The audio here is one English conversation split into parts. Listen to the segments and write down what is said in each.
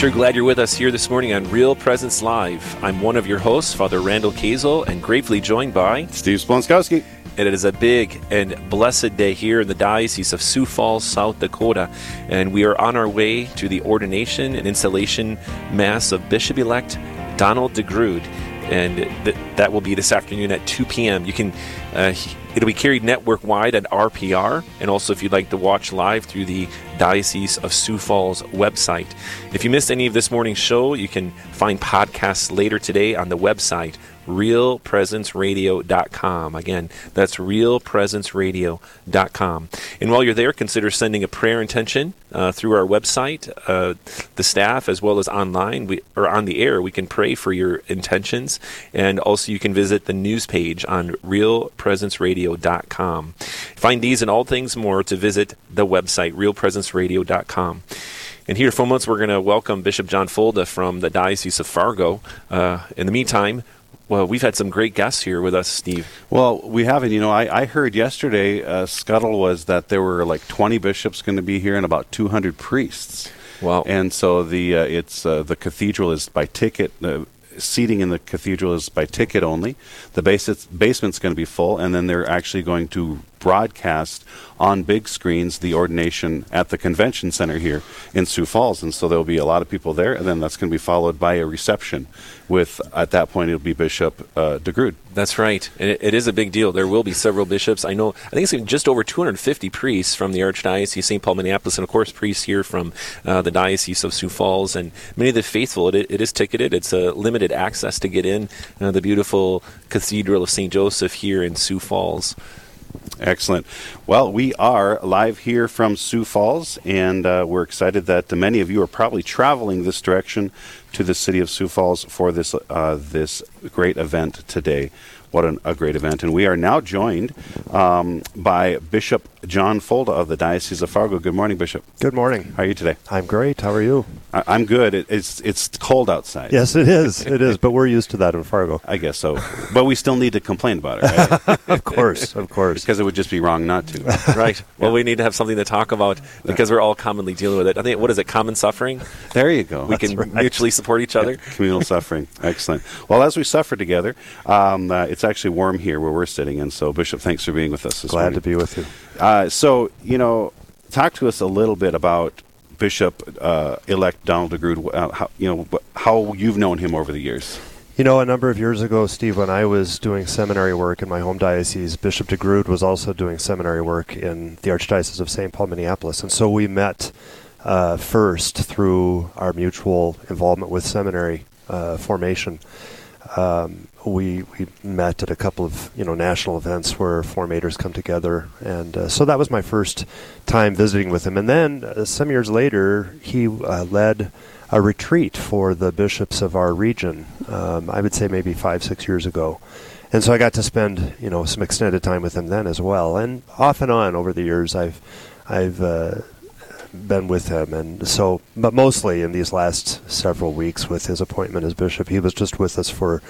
sure glad you're with us here this morning on Real Presence Live. I'm one of your hosts, Father Randall Kazel, and gratefully joined by Steve Splonskowski. And it is a big and blessed day here in the Diocese of Sioux Falls, South Dakota. And we are on our way to the ordination and installation Mass of Bishop elect Donald DeGrood. And th- that will be this afternoon at 2 p.m. You can uh, It'll be carried network wide at RPR, and also if you'd like to watch live through the Diocese of Sioux Falls website. If you missed any of this morning's show, you can find podcasts later today on the website realpresenceradio.com. Again, that's realpresenceradio.com. And while you're there, consider sending a prayer intention uh, through our website. Uh, the staff, as well as online we, or on the air, we can pray for your intentions. And also, you can visit the news page on realpresenceradio.com. Find these and all things more to visit the website realpresenceradio.com. And here for months, we're going to welcome Bishop John Folda from the Diocese of Fargo. Uh, in the meantime, well, we've had some great guests here with us, Steve. Well, we haven't. You know, I, I heard yesterday, uh, Scuttle was that there were like 20 bishops going to be here and about 200 priests. Wow. And so the uh, it's uh, the cathedral is by ticket. Uh, seating in the cathedral is by ticket only. The base, basement's going to be full, and then they're actually going to broadcast on big screens the ordination at the convention center here in Sioux Falls. And so there'll be a lot of people there, and then that's going to be followed by a reception with, at that point, it'll be Bishop uh, DeGrood. That's right. It, it is a big deal. There will be several bishops. I know, I think it's just over 250 priests from the Archdiocese, St. Paul, Minneapolis, and of course, priests here from uh, the Diocese of Sioux Falls. And many of the faithful, it, it is ticketed. It's a limited access to get in uh, the beautiful Cathedral of St. Joseph here in Sioux Falls. Excellent. Well, we are live here from Sioux Falls, and uh, we're excited that many of you are probably traveling this direction to the city of Sioux Falls for this uh, this great event today. What an, a great event. And we are now joined um, by Bishop John Folda of the Diocese of Fargo. Good morning, Bishop. Good morning. How are you today? I'm great. How are you? I, am good. It, it's it's cold outside. Yes, it is. It is, but we're used to that in Fargo. I guess so. but we still need to complain about it, right? of course, of course. because it would just be wrong not to. right. Well, yeah. we need to have something to talk about because we're all commonly dealing with it. I think, what is it, common suffering? There you go. We That's can right. mutually support each other. Yeah, communal suffering. Excellent. Well, as we suffer together, um, uh, it's actually warm here where we're sitting. And so, Bishop, thanks for being with us Glad morning. to be with you. Uh, so, you know, talk to us a little bit about Bishop uh, elect Donald DeGrood. Uh, how, you know, how you've known him over the years. You know, a number of years ago, Steve, when I was doing seminary work in my home diocese, Bishop DeGrood was also doing seminary work in the Archdiocese of St. Paul, Minneapolis. And so we met uh, first through our mutual involvement with seminary uh, formation. Um, we we met at a couple of you know national events where formators come together, and uh, so that was my first time visiting with him. And then uh, some years later, he uh, led a retreat for the bishops of our region. Um, I would say maybe five six years ago, and so I got to spend you know some extended time with him then as well. And off and on over the years, I've I've uh, been with him, and so, but mostly in these last several weeks with his appointment as bishop, he was just with us for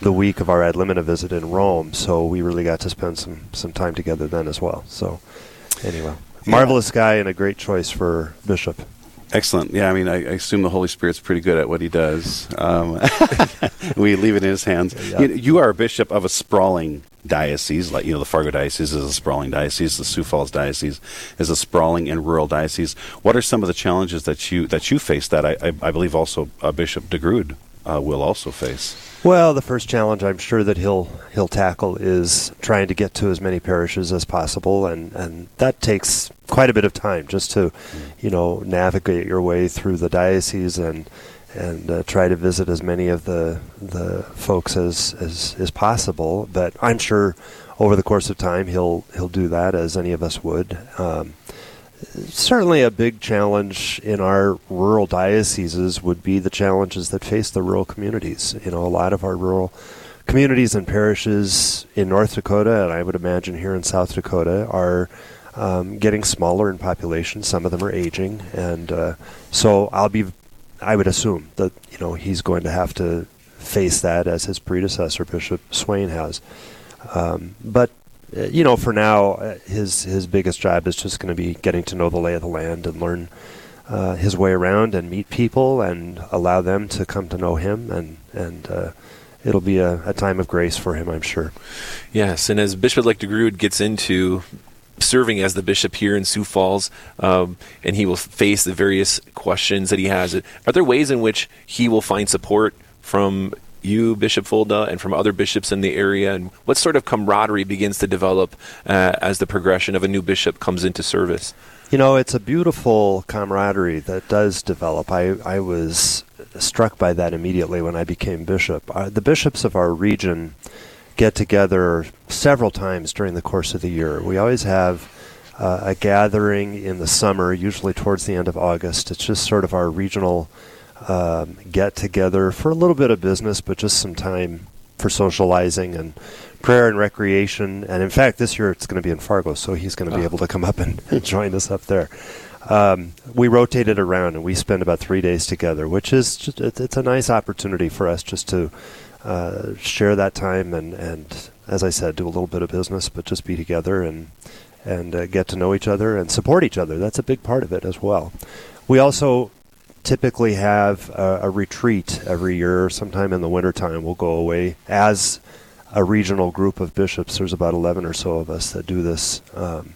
the week of our ad limina visit in Rome. So we really got to spend some some time together then as well. So anyway, marvelous guy and a great choice for bishop. Excellent. Yeah, I mean, I, I, assume the Holy Spirit's pretty good at what he does. Um, we leave it in his hands. Yeah. You, you, are a bishop of a sprawling diocese, like you know, the Fargo diocese is a sprawling diocese. The Sioux Falls diocese is a sprawling and rural diocese. What are some of the challenges that you that you face? That I, I, I believe also uh, Bishop DeGrood uh, will also face. Well, the first challenge I'm sure that he'll he'll tackle is trying to get to as many parishes as possible, and, and that takes quite a bit of time just to, you know, navigate your way through the diocese and and uh, try to visit as many of the the folks as, as as possible. But I'm sure over the course of time he'll he'll do that as any of us would. Um, certainly a big challenge in our rural dioceses would be the challenges that face the rural communities. You know, a lot of our rural communities and parishes in North Dakota, and I would imagine here in South Dakota, are um, getting smaller in population. Some of them are aging, and uh, so I'll be. I would assume that you know he's going to have to face that as his predecessor Bishop Swain has. Um, but you know, for now, uh, his his biggest job is just going to be getting to know the lay of the land and learn uh, his way around and meet people and allow them to come to know him and and uh, it'll be a, a, time of grace for him, I'm sure. Yes, and as Bishop Elect DeGrood gets into serving as the bishop here in Sioux Falls, um, and he will face the various questions that he has. Are there ways in which he will find support from you, Bishop Folda, and from other bishops in the area? And what sort of camaraderie begins to develop uh, as the progression of a new bishop comes into service? You know, it's a beautiful camaraderie that does develop. I, I was struck by that immediately when I became bishop. Uh, the bishops of our region get together several times during the course of the year. We always have uh, a gathering in the summer, usually towards the end of August. It's just sort of our regional um, get together for a little bit of business, but just some time for socializing and prayer and recreation. And in fact, this year it's going to be in Fargo, so he's going to be oh. able to come up and join us up there. Um, we rotated around and we spend about three days together, which is just, it's a nice opportunity for us just to uh, share that time and, and, as I said, do a little bit of business, but just be together and and uh, get to know each other and support each other. That's a big part of it as well. We also typically have a, a retreat every year, sometime in the wintertime. We'll go away as a regional group of bishops. There's about 11 or so of us that do this um,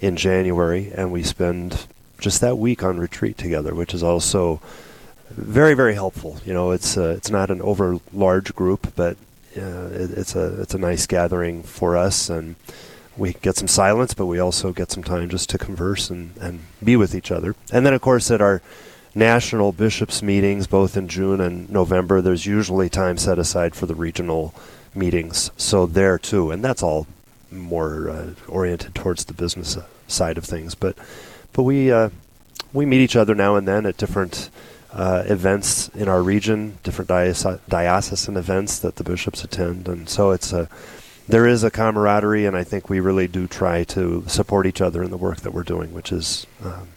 in January, and we spend just that week on retreat together, which is also very, very helpful. You know, it's uh, it's not an over large group, but uh, it, it's a it's a nice gathering for us, and we get some silence, but we also get some time just to converse and, and be with each other. And then, of course, at our national bishops' meetings, both in June and November, there's usually time set aside for the regional meetings. So there too, and that's all more uh, oriented towards the business side of things. But but we uh, we meet each other now and then at different uh, events in our region, different diocesan events that the bishops attend, and so it's a there is a camaraderie, and I think we really do try to support each other in the work that we're doing, which is um,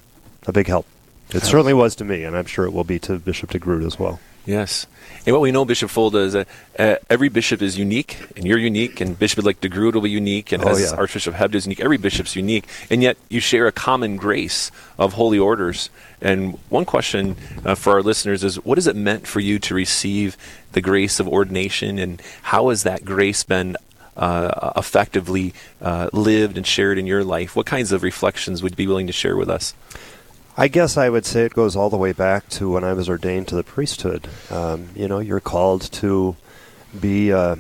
a big help. It certainly was to me, and I'm sure it will be to Bishop DeGrood as well. Yes. And what we know, Bishop Fulda, is that uh, every bishop is unique, and you're unique, and Bishop like DeGrood will be unique, and oh, as yeah. Archbishop Hebda is unique. Every bishop's unique, and yet you share a common grace of holy orders. And one question uh, for our listeners is what has it meant for you to receive the grace of ordination, and how has that grace been uh, effectively uh, lived and shared in your life? What kinds of reflections would you be willing to share with us? I guess I would say it goes all the way back to when I was ordained to the priesthood. Um, you know, you're called to be a,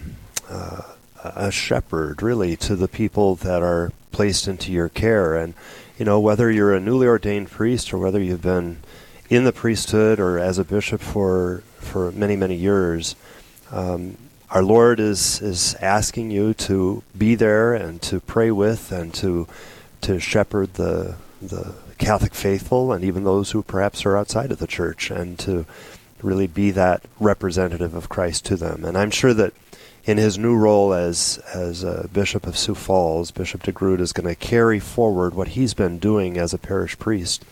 a shepherd, really, to the people that are placed into your care. And, you know, whether you're a newly ordained priest or whether you've been in the priesthood or as a bishop for, for many, many years, um, our Lord is, is asking you to be there and to pray with and to, to shepherd the, the Catholic faithful and even those who perhaps are outside of the church, and to really be that representative of Christ to them. And I'm sure that in his new role as as a Bishop of Sioux Falls, Bishop DeGrood is going to carry forward what he's been doing as a parish priest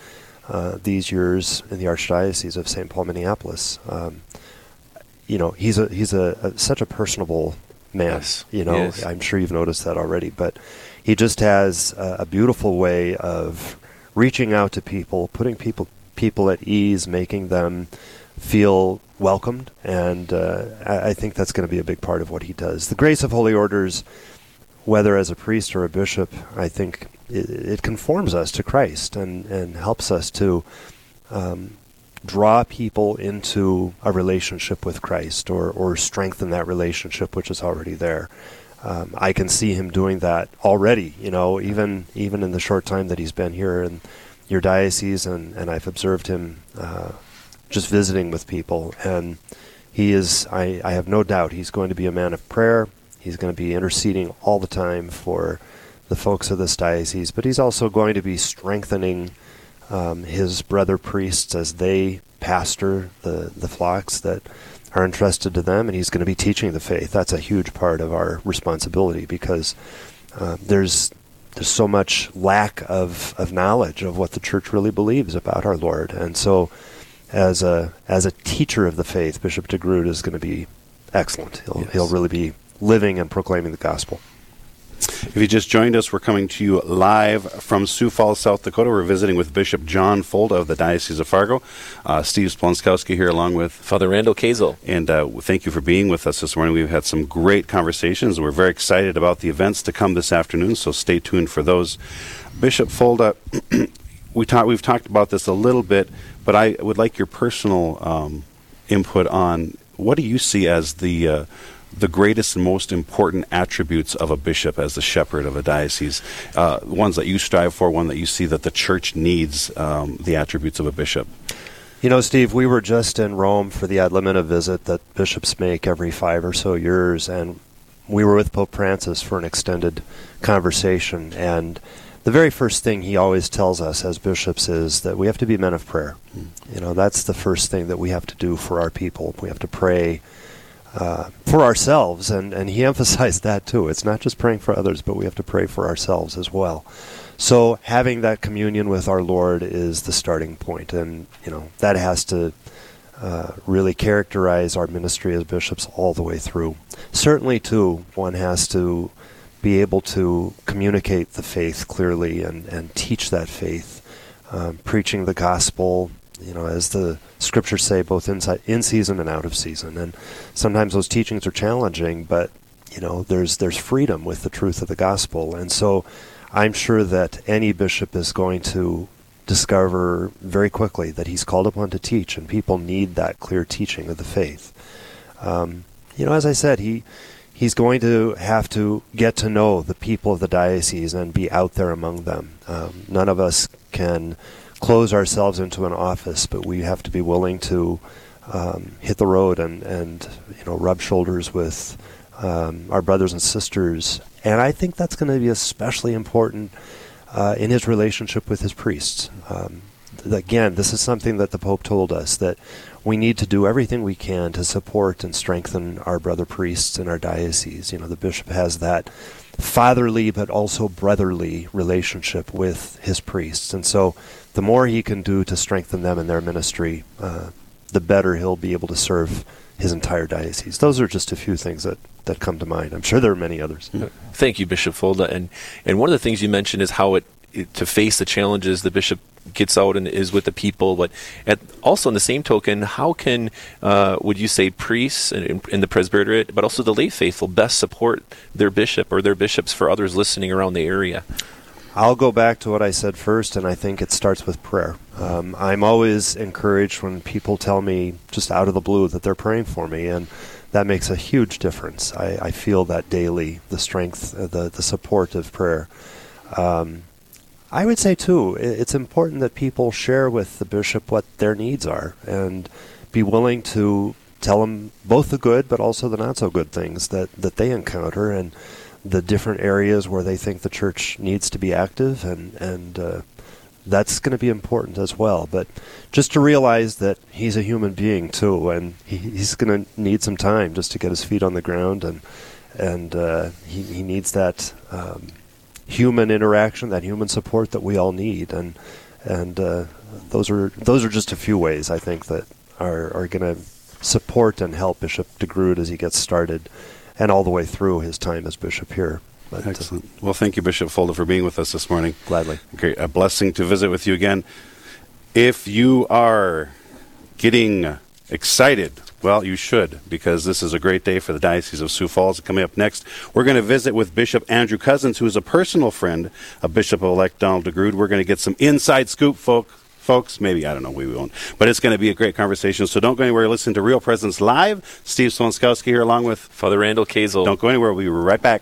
uh, these years in the Archdiocese of St. Paul, Minneapolis. Um, you know, he's a he's a, a such a personable man. Yes. You know. I'm sure you've noticed that already, but he just has a, a beautiful way of reaching out to people, putting people people at ease, making them feel welcomed, and uh, I, think that's going to be a big part of what he does. The grace of holy orders, whether as a priest or a bishop, I think it, it conforms us to Christ and and helps us to. Um, draw people into a relationship with Christ or, or strengthen that relationship which is already there. Um, I can see him doing that already. You know, even even in the short time that he's been here in your diocese, and, and I've observed him uh, just visiting with people, and he is. I, I have no doubt he's going to be a man of prayer. He's going to be interceding all the time for the folks of this diocese, but he's also going to be strengthening um, his brother priests as they pastor the the flocks that are entrusted to them, and he's going to be teaching the faith. That's a huge part of our responsibility because uh, there's there's so much lack of, of knowledge of what the church really believes about our Lord, and so as a as a teacher of the faith, Bishop DeGrood is going to be excellent. He'll yes. he'll really be living and proclaiming the gospel. If you just joined us, we're coming to you live from Sioux Falls, South Dakota. We're visiting with Bishop John Folda of the Diocese of Fargo. Uh, Steve Splonskowski here, along with Father Randall Kazel. And uh, thank you for being with us this morning. We've had some great conversations. We're very excited about the events to come this afternoon, so stay tuned for those. Bishop Folda, we talk, we've talked about this a little bit, but I would like your personal um, input on what do you see as the uh, the greatest and most important attributes of a bishop as the shepherd of a diocese, uh, ones that you strive for, one that you see that the church needs um, the attributes of a bishop? You know, Steve, we were just in Rome for the ad limina visit that bishops make every five or so years, and we were with Pope Francis for an extended conversation. And the very first thing he always tells us as bishops is that we have to be men of prayer. Mm. You know, that's the first thing that we have to do for our people. We have to pray uh, for ourselves, and, and he emphasized that too. It's not just praying for others, but we have to pray for ourselves as well. So having that communion with our Lord is the starting point, and you know that has to uh, really characterize our ministry as bishops all the way through. Certainly, too, one has to be able to communicate the faith clearly and, and teach that faith, um, preaching the gospel, you know, as the scriptures say, both inside, in season and out of season. And sometimes those teachings are challenging, but you know, there's there's freedom with the truth of the gospel. And so, I'm sure that any bishop is going to discover very quickly that he's called upon to teach, and people need that clear teaching of the faith. Um, you know, as I said, he he's going to have to get to know the people of the diocese and be out there among them. Um, none of us can close ourselves into an office, but we have to be willing to um, hit the road and, and you know rub shoulders with um, our brothers and sisters. And I think that's going to be especially important uh, in his relationship with his priests. Um, again, this is something that the Pope told us that we need to do everything we can to support and strengthen our brother priests in our diocese. You know, the bishop has that fatherly but also brotherly relationship with his priests. And so the more he can do to strengthen them in their ministry, uh, the better he'll be able to serve his entire diocese. Those are just a few things that, that come to mind. I'm sure there are many others. Thank you, Bishop Folda. And and one of the things you mentioned is how it to face the challenges the bishop gets out and is with the people. But at, also, in the same token, how can uh, would you say priests in, in, the presbyterate, but also the lay faithful, best support their bishop or their bishops for others listening around the area? I'll go back to what I said first, and I think it starts with prayer. Um, I'm always encouraged when people tell me just out of the blue that they're praying for me, and that makes a huge difference. I, I feel that daily, the strength, uh, the the support of prayer. Um, I would say too, it's important that people share with the bishop what their needs are, and be willing to tell them both the good, but also the not so good things that that they encounter, and the different areas where they think the church needs to be active, and and uh, that's going to be important as well. But just to realize that he's a human being too, and he, he's going to need some time just to get his feet on the ground, and and uh, he he needs that um, human interaction, that human support that we all need, and and uh, those are those are just a few ways I think that are are going to support and help Bishop DeGrood as he gets started and all the way through his time as bishop here. But, uh, Excellent. Uh, well, thank you, Bishop Folda, for being with us this morning. Gladly. Great. A blessing to visit with you again. If you are getting excited, well, you should, because this is a great day for the Diocese of Sioux Falls. Coming up next, we're going to visit with Bishop Andrew Cozzens, who is a personal friend of Bishop elect Donald DeGrood. We're going to get some inside scoop, folk, folks. Maybe, I don't know, we won't. But it's going to be a great conversation. So don't go anywhere. Listen to Real Presence Live. Steve Splonskowski here along with Father Randall Kazel. Don't go anywhere. We'll be right back.